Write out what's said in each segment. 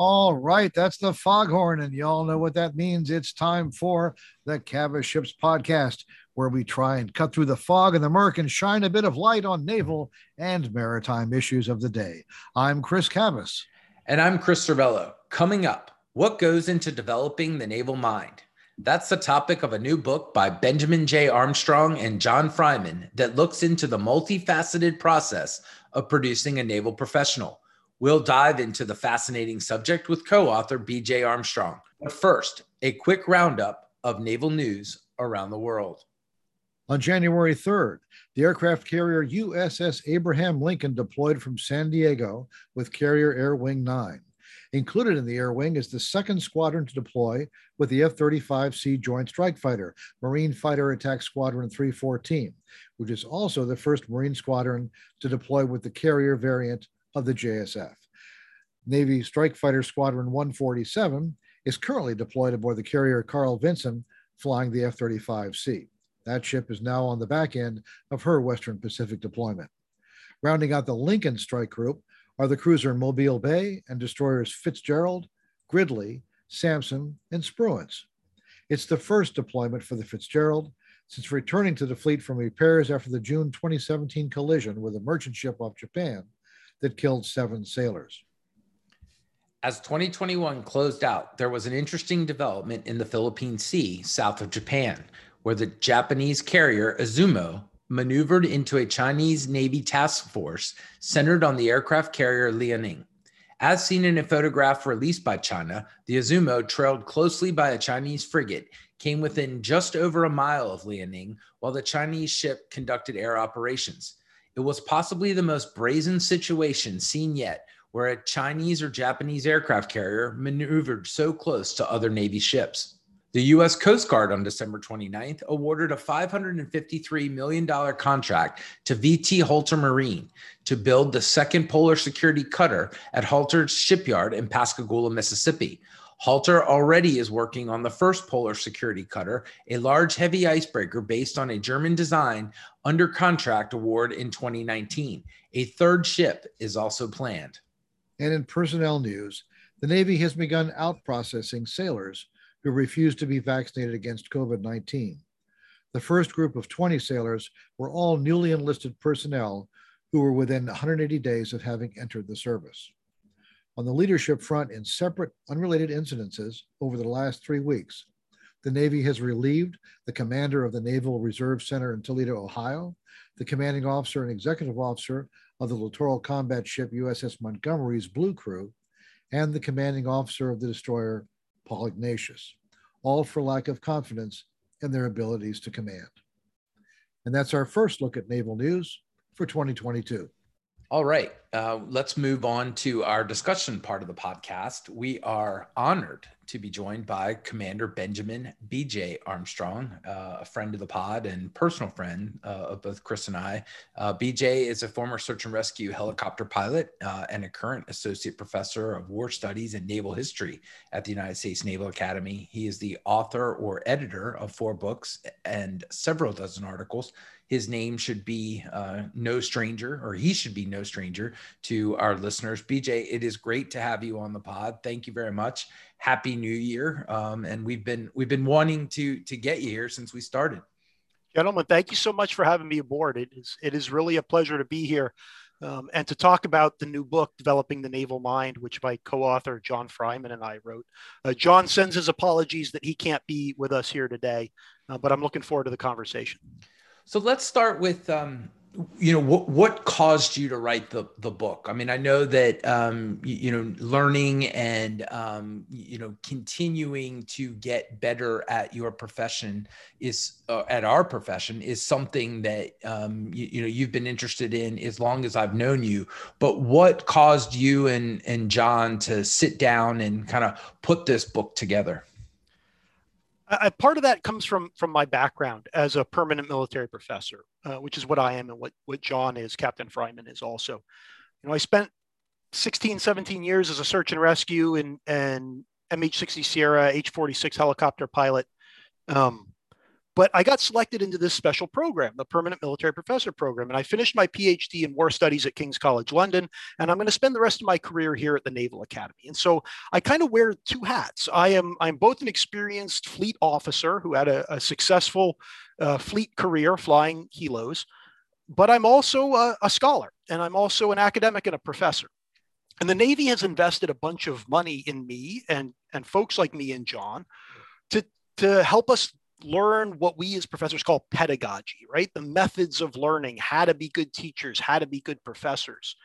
All right, that's the foghorn, and y'all know what that means. It's time for the Cavas Ships podcast, where we try and cut through the fog and the murk and shine a bit of light on naval and maritime issues of the day. I'm Chris Cavas. And I'm Chris Servello. Coming up, what goes into developing the naval mind? That's the topic of a new book by Benjamin J. Armstrong and John Freymann that looks into the multifaceted process of producing a naval professional. We'll dive into the fascinating subject with co author BJ Armstrong. But first, a quick roundup of naval news around the world. On January 3rd, the aircraft carrier USS Abraham Lincoln deployed from San Diego with Carrier Air Wing 9. Included in the Air Wing is the second squadron to deploy with the F 35C Joint Strike Fighter, Marine Fighter Attack Squadron 314, which is also the first Marine squadron to deploy with the carrier variant of the JSF. Navy Strike Fighter Squadron 147 is currently deployed aboard the carrier Carl Vinson, flying the F 35C. That ship is now on the back end of her Western Pacific deployment. Rounding out the Lincoln Strike Group are the cruiser Mobile Bay and destroyers Fitzgerald, Gridley, Sampson, and Spruance. It's the first deployment for the Fitzgerald since returning to the fleet from repairs after the June 2017 collision with a merchant ship off Japan that killed seven sailors. As 2021 closed out, there was an interesting development in the Philippine Sea south of Japan, where the Japanese carrier Izumo maneuvered into a Chinese Navy task force centered on the aircraft carrier Liaoning. As seen in a photograph released by China, the Izumo, trailed closely by a Chinese frigate, came within just over a mile of Liaoning while the Chinese ship conducted air operations. It was possibly the most brazen situation seen yet, where a Chinese or Japanese aircraft carrier maneuvered so close to other Navy ships. The U.S. Coast Guard on December 29th awarded a $553 million contract to VT Halter Marine to build the second polar security cutter at Halter's shipyard in Pascagoula, Mississippi. Halter already is working on the first polar security cutter, a large heavy icebreaker based on a German design under contract award in 2019. A third ship is also planned. And in personnel news, the Navy has begun out processing sailors who refused to be vaccinated against COVID 19. The first group of 20 sailors were all newly enlisted personnel who were within 180 days of having entered the service. On the leadership front, in separate, unrelated incidences over the last three weeks, the Navy has relieved the commander of the Naval Reserve Center in Toledo, Ohio, the commanding officer and executive officer of the littoral combat ship USS Montgomery's Blue Crew, and the commanding officer of the destroyer Paul Ignatius, all for lack of confidence in their abilities to command. And that's our first look at naval news for 2022. All right, uh, let's move on to our discussion part of the podcast. We are honored to be joined by Commander Benjamin BJ Armstrong, uh, a friend of the pod and personal friend uh, of both Chris and I. Uh, BJ is a former search and rescue helicopter pilot uh, and a current associate professor of war studies and naval history at the United States Naval Academy. He is the author or editor of four books and several dozen articles his name should be uh, no stranger, or he should be no stranger to our listeners. BJ, it is great to have you on the pod. Thank you very much. Happy New Year. Um, and we've been we've been wanting to to get you here since we started. Gentlemen, thank you so much for having me aboard. It is it is really a pleasure to be here. Um, and to talk about the new book, Developing the Naval Mind, which my co author John Freymann and I wrote. Uh, John sends his apologies that he can't be with us here today, uh, but I'm looking forward to the conversation. So let's start with um, you know what what caused you to write the the book? I mean i know that um you, you know learning and um you know continuing to get better at your profession is uh, at our profession is something that um you, you know you've been interested in as long as i've known you. But what caused you and and john to sit down and kind of put this book together I, part of that comes from from my background as a permanent military professor, uh, which is what I am and what what John is, Captain Freymann is also. You know, I spent 16, 17 years as a search and rescue and and MH-60 Sierra H-46 helicopter pilot. Um, But I got selected into this special program, the Permanent Military Professor Program, and I finished my PhD in War Studies at King's College London. And I'm going to spend the rest of my career here at the Naval Academy. And so I kind of wear two hats. I am I'm both an experienced fleet officer who had a, a successful uh, fleet career flying helos, but I'm also a, a scholar and I'm also an academic and a professor. And the Navy has invested a bunch of money in me and, and folks like me and John to, to help us learn what we as professors call pedagogy, right? The methods of learning, how to be good teachers, how to be good professors.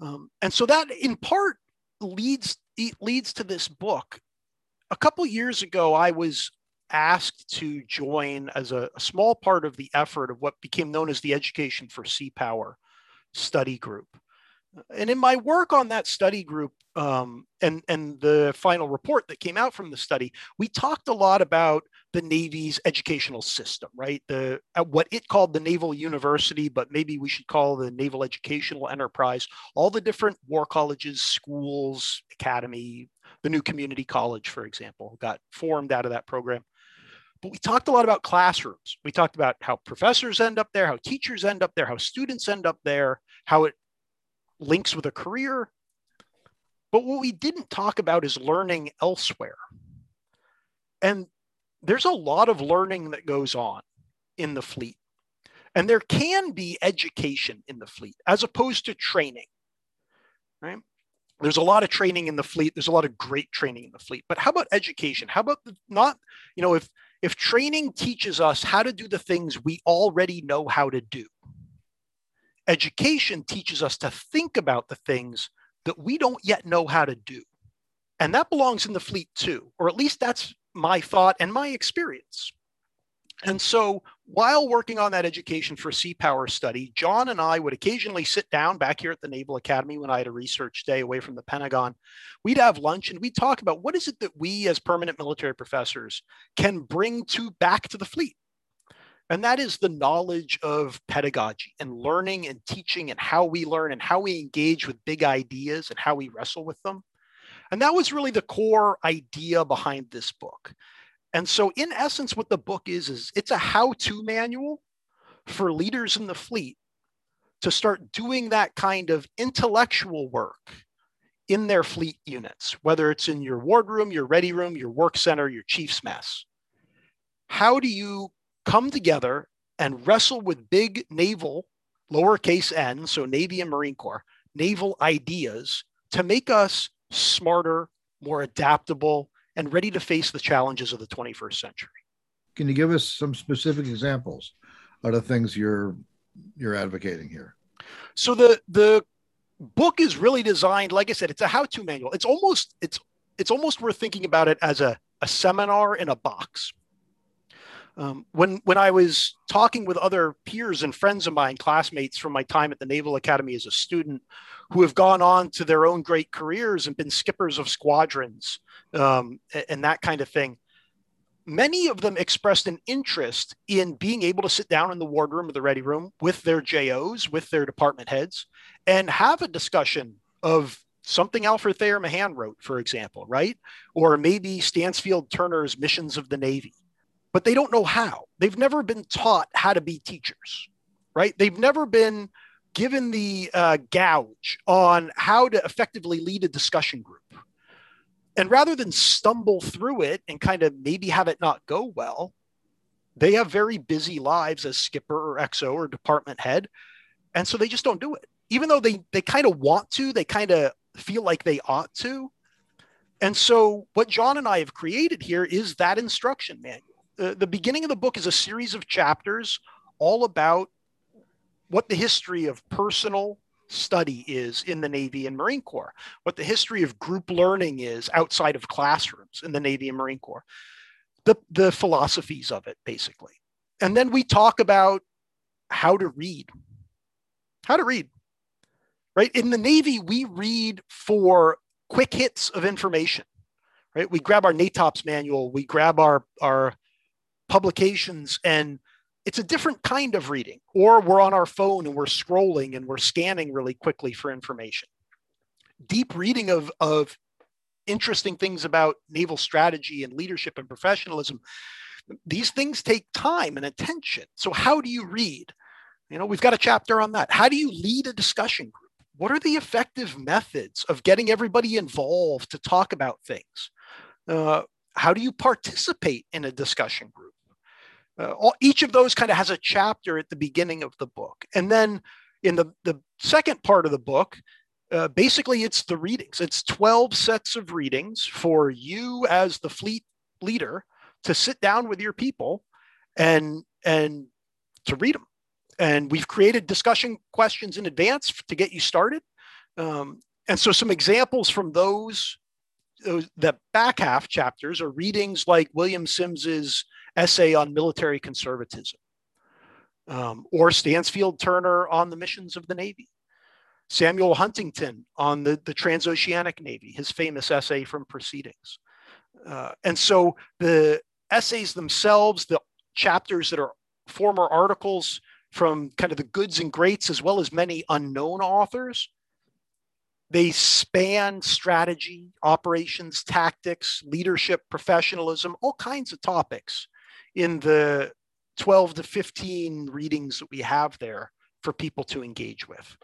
Um, and so that in part leads leads to this book. A couple years ago, I was asked to join as a, a, small part of the effort of what became known as the Education for Sea Power study group. And in my work on that study group um, and, and the final report that came out from the study, we talked a lot about the Navy's educational system, right? The what it called the Naval University, but maybe we should call the Naval Educational Enterprise. All the different war colleges, schools, academy, the new community college, for example, got formed out of that program. But we talked a lot about classrooms. We talked about how professors end up there, how teachers end up there, how students end up there, how it links with a career. But what we didn't talk about is learning elsewhere. And there's a lot of learning that goes on in the fleet. And there can be education in the fleet as opposed to training, right? There's a lot of training in the fleet. There's a lot of great training in the fleet. But how about education? How about the, not, you know, if if training teaches us how to do the things we already know how to do, education teaches us to think about the things that we don't yet know how to do. And that belongs in the fleet too, or at least that's my thought and my experience. And so while working on that education for sea power study, John and I would occasionally sit down back here at the Naval Academy when I had a research day away from the Pentagon. We'd have lunch and we'd talk about what is it that we as permanent military professors can bring to back to the fleet. And that is the knowledge of pedagogy and learning and teaching and how we learn and how we engage with big ideas and how we wrestle with them. And that was really the core idea behind this book. And so, in essence, what the book is, is it's a how to manual for leaders in the fleet to start doing that kind of intellectual work in their fleet units, whether it's in your wardroom, your ready room, your work center, your chief's mess. How do you come together and wrestle with big naval, lowercase n, so Navy and Marine Corps, naval ideas to make us smarter, more adaptable, and ready to face the challenges of the 21st century. Can you give us some specific examples of the things you're you're advocating here? So the the book is really designed, like I said, it's a how-to manual. It's almost it's it's almost worth thinking about it as a, a seminar in a box. Um, when when I was talking with other peers and friends of mine, classmates from my time at the Naval Academy as a student, who have gone on to their own great careers and been skippers of squadrons um, and that kind of thing, many of them expressed an interest in being able to sit down in the wardroom or the ready room with their JOs, with their department heads, and have a discussion of something Alfred Thayer Mahan wrote, for example, right? Or maybe Stansfield Turner's Missions of the Navy but they don't know how. They've never been taught how to be teachers, right? They've never been given the uh, gouge on how to effectively lead a discussion group. And rather than stumble through it and kind of maybe have it not go well, they have very busy lives as skipper or XO or department head. And so they just don't do it. Even though they, they kind of want to, they kind of feel like they ought to. And so what John and I have created here is that instruction manual the, the beginning of the book is a series of chapters all about what the history of personal study is in the Navy and Marine Corps, what the history of group learning is outside of classrooms in the Navy and Marine Corps, the, the philosophies of it, basically. And then we talk about how to read. How to read. Right? In the Navy, we read for quick hits of information. Right? We grab our NATOPS manual, we grab our, our publications and it's a different kind of reading or we're on our phone and we're scrolling and we're scanning really quickly for information deep reading of, of interesting things about naval strategy and leadership and professionalism these things take time and attention. So, how do you read? You know, we've got a chapter on that. How do you lead a discussion group? What are the effective methods of getting everybody involved to talk about things? Uh, how do you participate in a discussion group? Uh, all, each of those kind of has a chapter at the beginning of the book. And then in the, the second part of the book, uh, basically it's the readings. It's 12 sets of readings for you as the fleet leader to sit down with your people and and to read them. And we've created discussion questions in advance to get you started. Um, and so some examples from those, those the back half chapters are readings like William Sims's essay on military conservatism, um, or Stansfield Turner on the missions of the Navy, Samuel Huntington on the, the transoceanic Navy, his famous essay from Proceedings. Uh, and so the essays themselves, the chapters that are former articles from kind of the goods and greats, as well as many unknown authors, they span strategy, operations, tactics, leadership, professionalism, all kinds of topics in the 12 to 15 readings that we have there for people to engage with.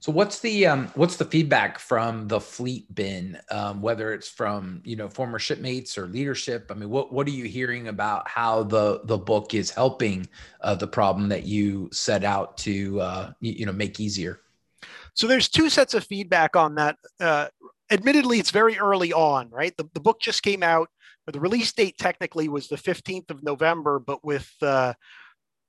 So what's the um, what's the feedback from the fleet bin? Um, whether it's from you know former shipmates or leadership. I mean, what what are you hearing about how the the book is helping uh, the problem that you set out to uh, you, you know make easier? So there's two sets of feedback on that. Uh, admittedly, it's very early on, right? The, the book just came out. The release date technically was the 15th of November, but with uh,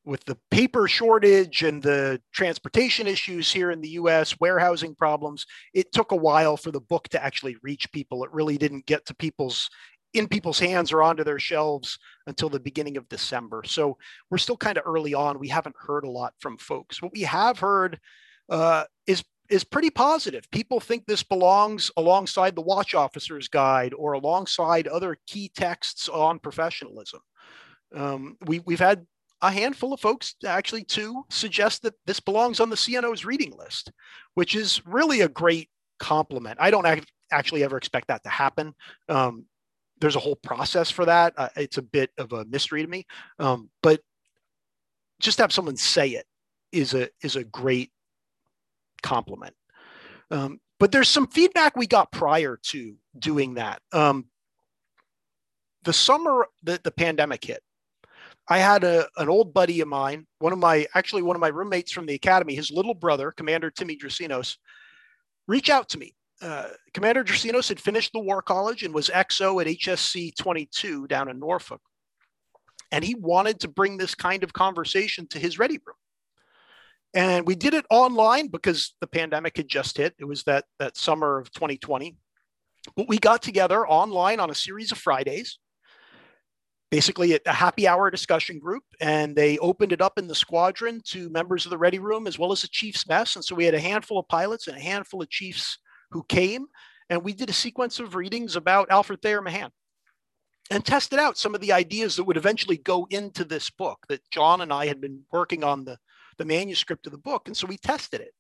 with the paper shortage and the transportation issues here in the US, warehousing problems, it took a while for the book to actually reach people. It really didn't get to people's in people's hands or onto their shelves until the beginning of December. So we're still kind of early on. We haven't heard a lot from folks. What we have heard uh, is is pretty positive. People think this belongs alongside the watch officer's guide or alongside other key texts on professionalism. Um, we, we've had a handful of folks, actually to suggest that this belongs on the CNO's reading list, which is really a great compliment. I don't act- actually ever expect that to happen. Um, there's a whole process for that. Uh, it's a bit of a mystery to me, um, but just have someone say it is a is a great compliment. Um, but there's some feedback we got prior to doing that. Um, the summer that the pandemic hit, I had a, an old buddy of mine, one of my, actually one of my roommates from the academy, his little brother, Commander Timmy Drasinos, reach out to me. Uh, Commander Drasinos had finished the War College and was XO at HSC 22 down in Norfolk. And he wanted to bring this kind of conversation to his ready room. And we did it online because the pandemic had just hit. It was that, that summer of 2020. But we got together online on a series of Fridays basically a happy hour discussion group and they opened it up in the squadron to members of the ready room as well as the chief's mess and so we had a handful of pilots and a handful of chiefs who came and we did a sequence of readings about alfred thayer mahan and tested out some of the ideas that would eventually go into this book that john and i had been working on the, the manuscript of the book and so we tested it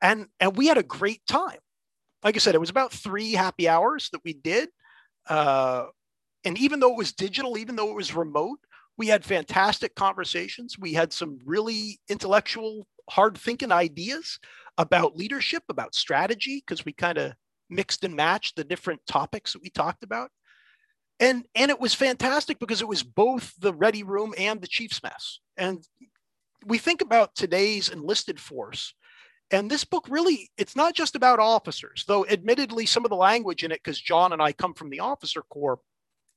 and and we had a great time like i said it was about three happy hours that we did uh, and even though it was digital, even though it was remote, we had fantastic conversations. We had some really intellectual, hard thinking ideas about leadership, about strategy, because we kind of mixed and matched the different topics that we talked about. And, and it was fantastic because it was both the ready room and the chief's mess. And we think about today's enlisted force and this book really it's not just about officers though admittedly some of the language in it because john and i come from the officer corps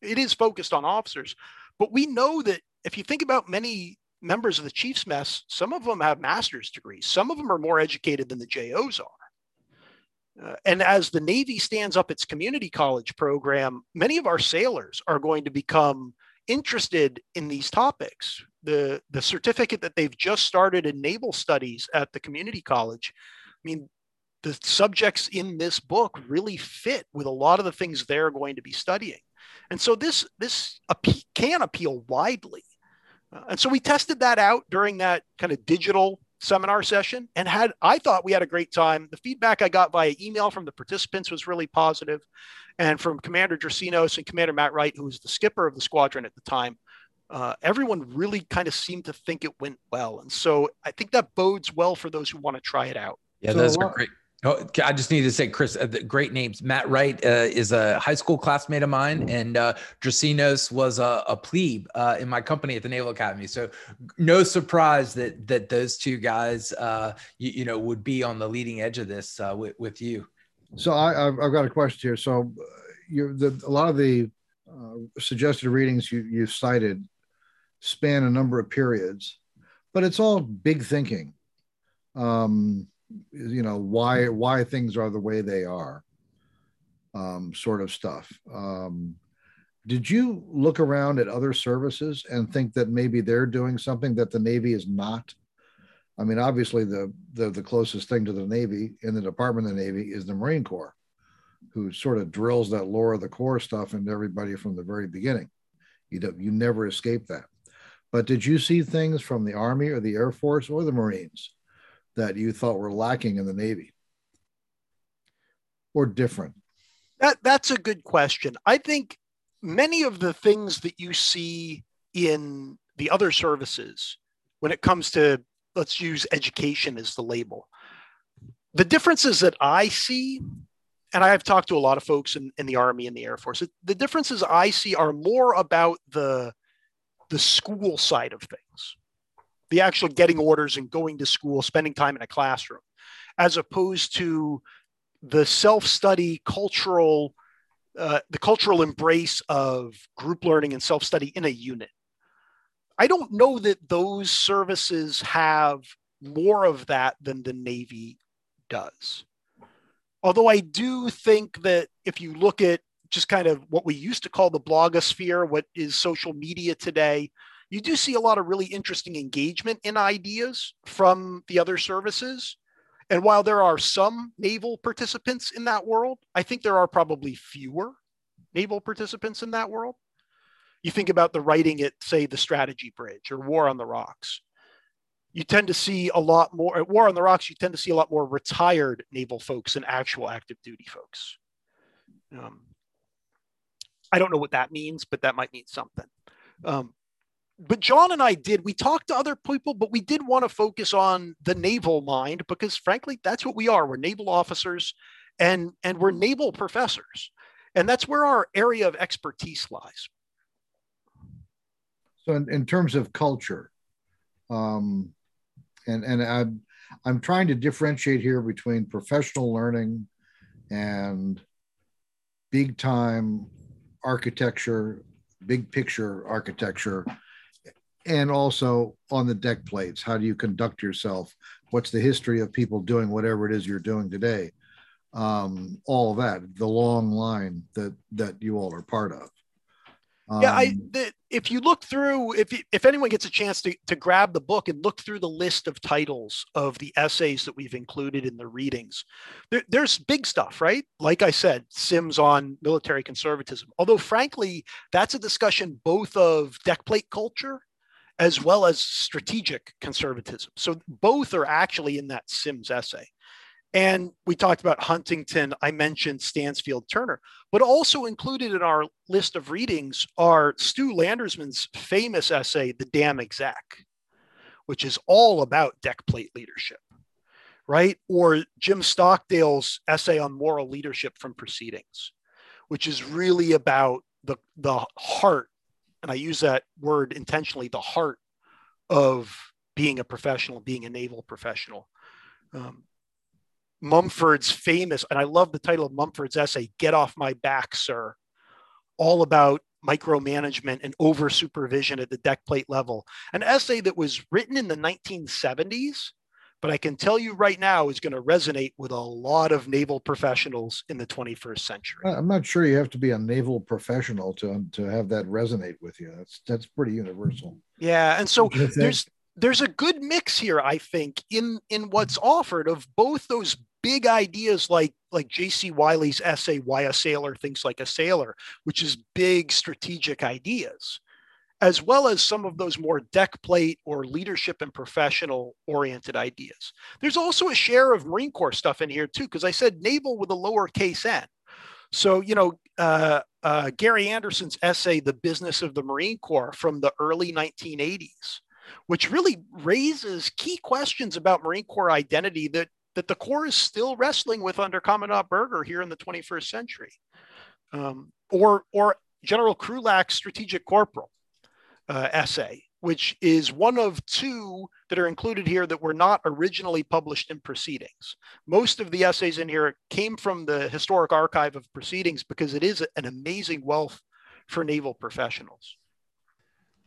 it is focused on officers, but we know that if you think about many members of the Chiefs mess, some of them have master's degrees. Some of them are more educated than the JOs are. Uh, and as the Navy stands up its community college program, many of our sailors are going to become interested in these topics. The, the certificate that they've just started in naval studies at the community college, I mean, the subjects in this book really fit with a lot of the things they're going to be studying. And so this this can appeal widely. Uh, and so we tested that out during that kind of digital seminar session and had I thought we had a great time. The feedback I got via email from the participants was really positive, and from Commander Drasinos and Commander Matt Wright, who was the skipper of the squadron at the time, uh, everyone really kind of seemed to think it went well, and so I think that bodes well for those who want to try it out. Yeah, so, those are great. Oh, I just need to say, Chris, uh, great names. Matt Wright uh, is a high school classmate of mine, and uh, Drasinos was a, a plebe uh, in my company at the Naval Academy. So, no surprise that that those two guys, uh, you, you, know, would be on the leading edge of this uh, with, with you. So, I, have got a question here. So, you the, a lot of the suggested readings you you cited span a number of periods, but it's all big thinking. Um, you know why why things are the way they are um, sort of stuff. Um, did you look around at other services and think that maybe they're doing something that the navy is not? I mean obviously the the, the closest thing to the navy in the department of the navy is the marine corps who sort of drills that lore of the corps stuff into everybody from the very beginning. You don't you never escape that but did you see things from the army or the air force or the marines that you thought were lacking in the Navy or different? That that's a good question. I think many of the things that you see in the other services when it comes to let's use education as the label. The differences that I see, and I have talked to a lot of folks in, in the Army and the Air Force, the differences I see are more about the the school side of things the actual getting orders and going to school, spending time in a classroom, as opposed to the self-study cultural, uh, the cultural embrace of group learning and self-study in a unit. I don't know that those services have more of that than the Navy does. Although I do think that if you look at just kind of what we used to call the blogosphere, what is social media today, you do see a lot of really interesting engagement in ideas from the other services. And while there are some naval participants in that world, I think there are probably fewer naval participants in that world. You think about the writing at, say, the Strategy Bridge or War on the Rocks. You tend to see a lot more at War on the Rocks. You tend to see a lot more retired naval folks than actual active duty folks. Um, I don't know what that means, but that might mean something. Um, but John and I did. We talked to other people, but we did want to focus on the naval mind because, frankly, that's what we are. We're naval officers, and and we're naval professors, and that's where our area of expertise lies. So, in, in terms of culture, um, and and I'm I'm trying to differentiate here between professional learning and big time architecture, big picture architecture and also on the deck plates. How do you conduct yourself? What's the history of people doing whatever it is you're doing today? Um, all of that the long line that that you all are part of um, yeah i the, if you look through if if anyone gets a chance to, to grab the book and look through the list of titles of the essays that we've included in the readings there, there's big stuff right like i said sims on military conservatism although frankly that's a discussion both of deck plate culture as well as strategic conservatism. So both are actually in that Sims essay. And we talked about Huntington. I mentioned Stansfield Turner, but also included in our list of readings are Stu Landersman's famous essay, The Damn Exec, which is all about deck plate leadership, right? Or Jim Stockdale's essay on moral leadership from proceedings, which is really about the, the heart and I use that word intentionally, the heart of being a professional, being a naval professional. Um, Mumford's famous, and I love the title of Mumford's essay, Get Off My Back, Sir, all about micromanagement and over supervision at the deck plate level. An essay that was written in the 1970s but I can tell you right now is going to resonate with a lot of naval professionals in the 21st century. I'm not sure you have to be a naval professional to um, to have that resonate with you. That's that's pretty universal. Yeah, and so there's there's a good mix here, I think, in in what's offered of both those big ideas like like J.C. Wylie's essay "Why a Sailor Thinks Like a Sailor," which is big strategic ideas, as well as some of those more deck plate or leadership and professional oriented ideas. There's also a share of Marine Corps stuff in here too, because I said naval with a lowercase n. So, you know, uh, uh, Gary Anderson's essay, The Business of the Marine Corps from the early 1980s, which really raises key questions about Marine Corps identity that, that the Corps is still wrestling with under Commandant Berger here in the 21st century. Um, or, or General Krulak's Strategic Corporal, uh, essay, which is one of two that are included here that were not originally published in proceedings. Most of the essays in here came from the historic archive of proceedings because it is an amazing wealth for naval professionals.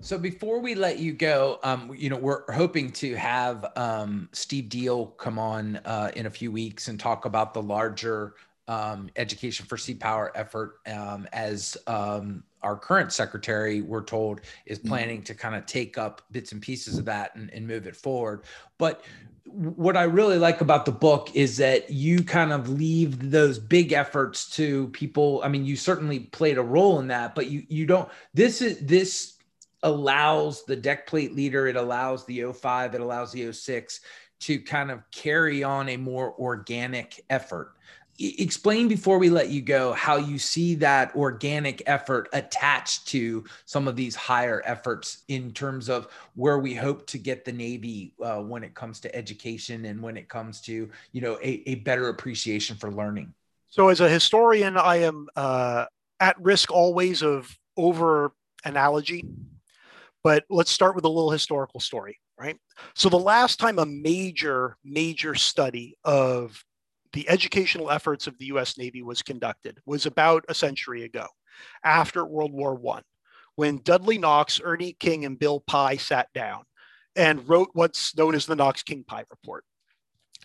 So before we let you go, um, you know, we're hoping to have um, Steve Deal come on uh, in a few weeks and talk about the larger um, education for sea power effort um, as um, our current secretary, we're told, is mm-hmm. planning to kind of take up bits and pieces of that and, and move it forward. But what I really like about the book is that you kind of leave those big efforts to people. I mean, you certainly played a role in that, but you you don't. This is this allows the deck plate leader. It allows the 05. It allows the 06 to kind of carry on a more organic effort explain before we let you go how you see that organic effort attached to some of these higher efforts in terms of where we hope to get the navy uh, when it comes to education and when it comes to you know a, a better appreciation for learning so as a historian i am uh, at risk always of over analogy but let's start with a little historical story right so the last time a major major study of the educational efforts of the US Navy was conducted was about a century ago, after World War I, when Dudley Knox, Ernie King, and Bill Pye sat down and wrote what's known as the Knox King Pye report.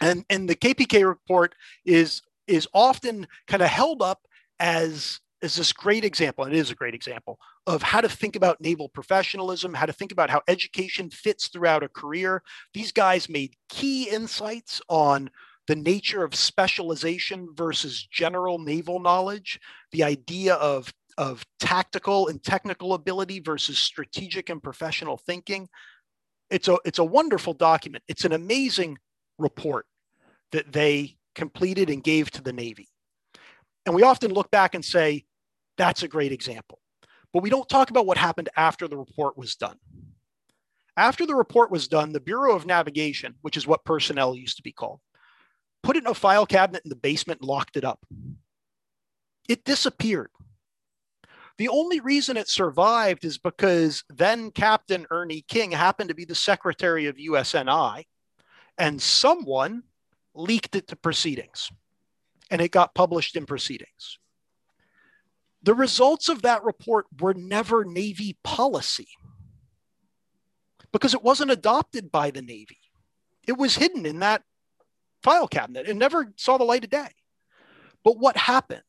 And, and the KPK report is, is often kind of held up as, as this great example, and it is a great example, of how to think about naval professionalism, how to think about how education fits throughout a career. These guys made key insights on the nature of specialization versus general naval knowledge, the idea of, of tactical and technical ability versus strategic and professional thinking. It's a, it's a wonderful document. It's an amazing report that they completed and gave to the Navy. And we often look back and say, that's a great example. But we don't talk about what happened after the report was done. After the report was done, the Bureau of Navigation, which is what personnel used to be called, put it in a file cabinet in the basement and locked it up. It disappeared. The only reason it survived is because then Captain Ernie King happened to be the secretary of USNI, and someone leaked it to proceedings, and it got published in proceedings. The results of that report were never Navy policy because it wasn't adopted by the Navy. It was hidden in that file cabinet and never saw the light of day. But what happened?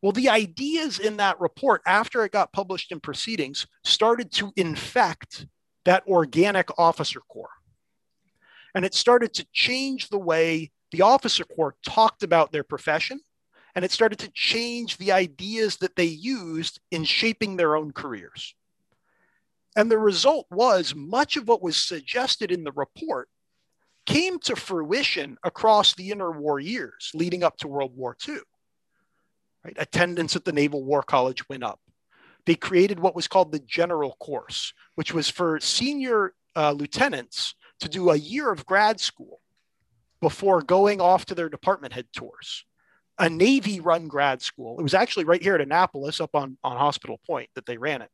Well, the ideas in that report, after it got published in proceedings, started to infect that organic officer corps. And it started to change the way the officer corps talked about their profession. And it started to change the ideas that they used in shaping their own careers. And the result was much of what was suggested in the report came to fruition across the interwar years leading up to World War II. Right? Attendance at the Naval War College went up. They created what was called the General Course, which was for senior uh, lieutenants to do a year of grad school before going off to their department head tours. A Navy run grad school. It was actually right here at Annapolis, up on, on Hospital Point, that they ran it.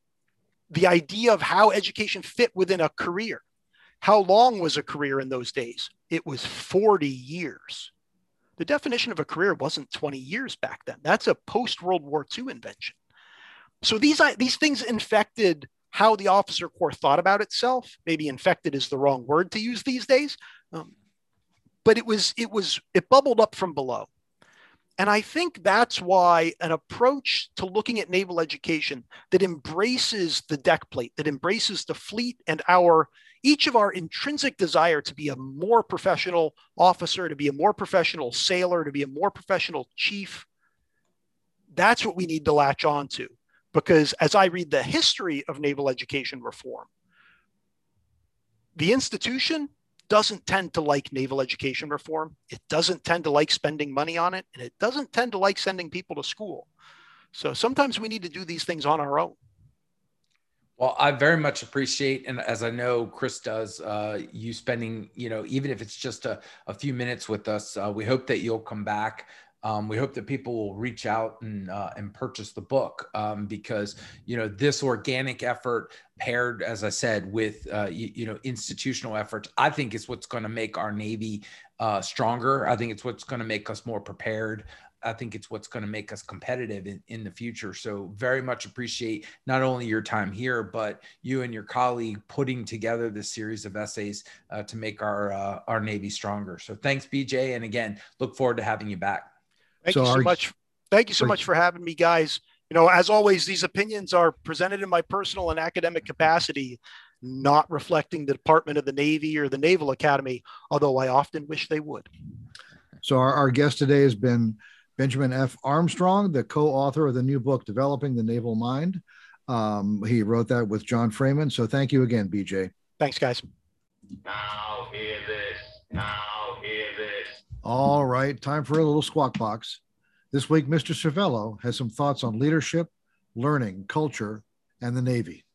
The idea of how education fit within a career how long was a career in those days? It was 40 years. The definition of a career wasn't 20 years back then. That's a post World War II invention. So these, these things infected how the officer corps thought about itself. Maybe infected is the wrong word to use these days. Um, but it was, it was, it bubbled up from below. And I think that's why an approach to looking at naval education that embraces the deck plate, that embraces the fleet and our each of our intrinsic desire to be a more professional officer, to be a more professional sailor, to be a more professional chief, that's what we need to latch on to. because as I read the history of naval education reform, the institution doesn't tend to like naval education reform. It doesn't tend to like spending money on it, and it doesn't tend to like sending people to school. So sometimes we need to do these things on our own. Well, I very much appreciate, and as I know Chris does, uh, you spending, you know, even if it's just a, a few minutes with us. Uh, we hope that you'll come back. Um, we hope that people will reach out and uh, and purchase the book um, because you know this organic effort paired, as I said, with uh, you, you, know institutional efforts, I think is what's going to make our Navy uh, stronger. I think it's what's going to make us more prepared. I think it's what's going to make us competitive in, in the future. So very much appreciate not only your time here, but you and your colleague putting together this series of essays uh, to make our uh, our Navy stronger. So thanks, BJ, and again, look forward to having you back. Thank so you so much. Thank you so much for having me, guys. You know, as always, these opinions are presented in my personal and academic capacity, not reflecting the Department of the Navy or the Naval Academy, although I often wish they would. So, our, our guest today has been Benjamin F. Armstrong, the co author of the new book, Developing the Naval Mind. Um, he wrote that with John Freeman. So, thank you again, BJ. Thanks, guys. Now, hear this. All right, time for a little squawk box. This week, Mr. Servello has some thoughts on leadership, learning, culture, and the Navy.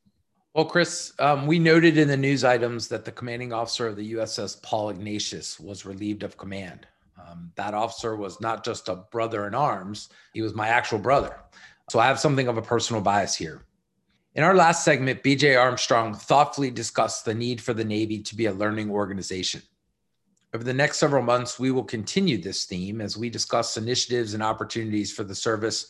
Well, Chris, um, we noted in the news items that the commanding officer of the USS Paul Ignatius was relieved of command. Um, that officer was not just a brother in arms, he was my actual brother. So I have something of a personal bias here. In our last segment, BJ Armstrong thoughtfully discussed the need for the Navy to be a learning organization. Over the next several months, we will continue this theme as we discuss initiatives and opportunities for the service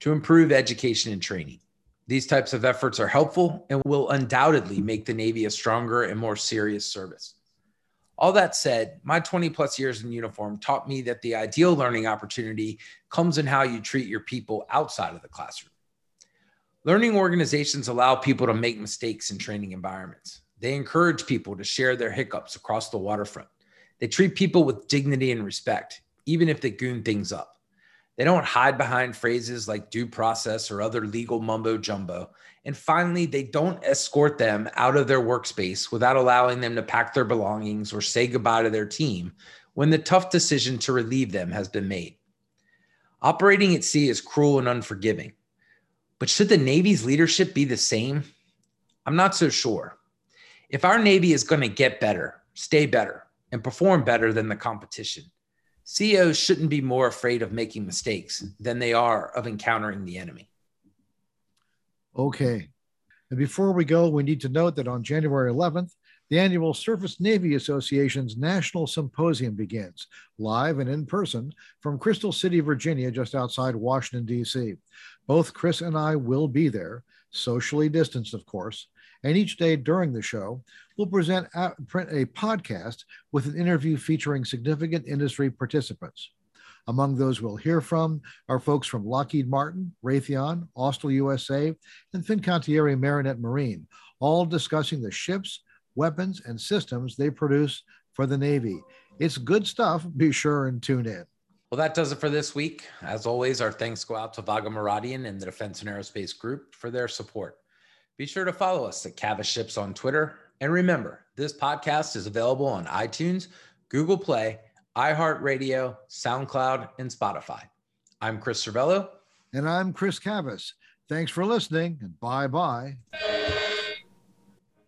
to improve education and training. These types of efforts are helpful and will undoubtedly make the Navy a stronger and more serious service. All that said, my 20 plus years in uniform taught me that the ideal learning opportunity comes in how you treat your people outside of the classroom. Learning organizations allow people to make mistakes in training environments. They encourage people to share their hiccups across the waterfront. They treat people with dignity and respect, even if they goon things up. They don't hide behind phrases like due process or other legal mumbo jumbo. And finally, they don't escort them out of their workspace without allowing them to pack their belongings or say goodbye to their team when the tough decision to relieve them has been made. Operating at sea is cruel and unforgiving. But should the Navy's leadership be the same? I'm not so sure. If our Navy is going to get better, stay better, and perform better than the competition. CEOs shouldn't be more afraid of making mistakes than they are of encountering the enemy. Okay. And before we go, we need to note that on January 11th, the annual Surface Navy Association's National Symposium begins live and in person from Crystal City, Virginia, just outside Washington, D.C. Both Chris and I will be there, socially distanced, of course. And each day during the show, we'll present a, print a podcast with an interview featuring significant industry participants. Among those we'll hear from are folks from Lockheed Martin, Raytheon, Austal USA, and Fincantieri Marinette Marine, all discussing the ships, weapons, and systems they produce for the Navy. It's good stuff. Be sure and tune in. Well, that does it for this week. As always, our thanks go out to Vago Muradian and the Defense and Aerospace Group for their support. Be sure to follow us at Cavas Ships on Twitter. And remember, this podcast is available on iTunes, Google Play, iHeartRadio, SoundCloud, and Spotify. I'm Chris Servello. And I'm Chris Cavas. Thanks for listening and bye bye.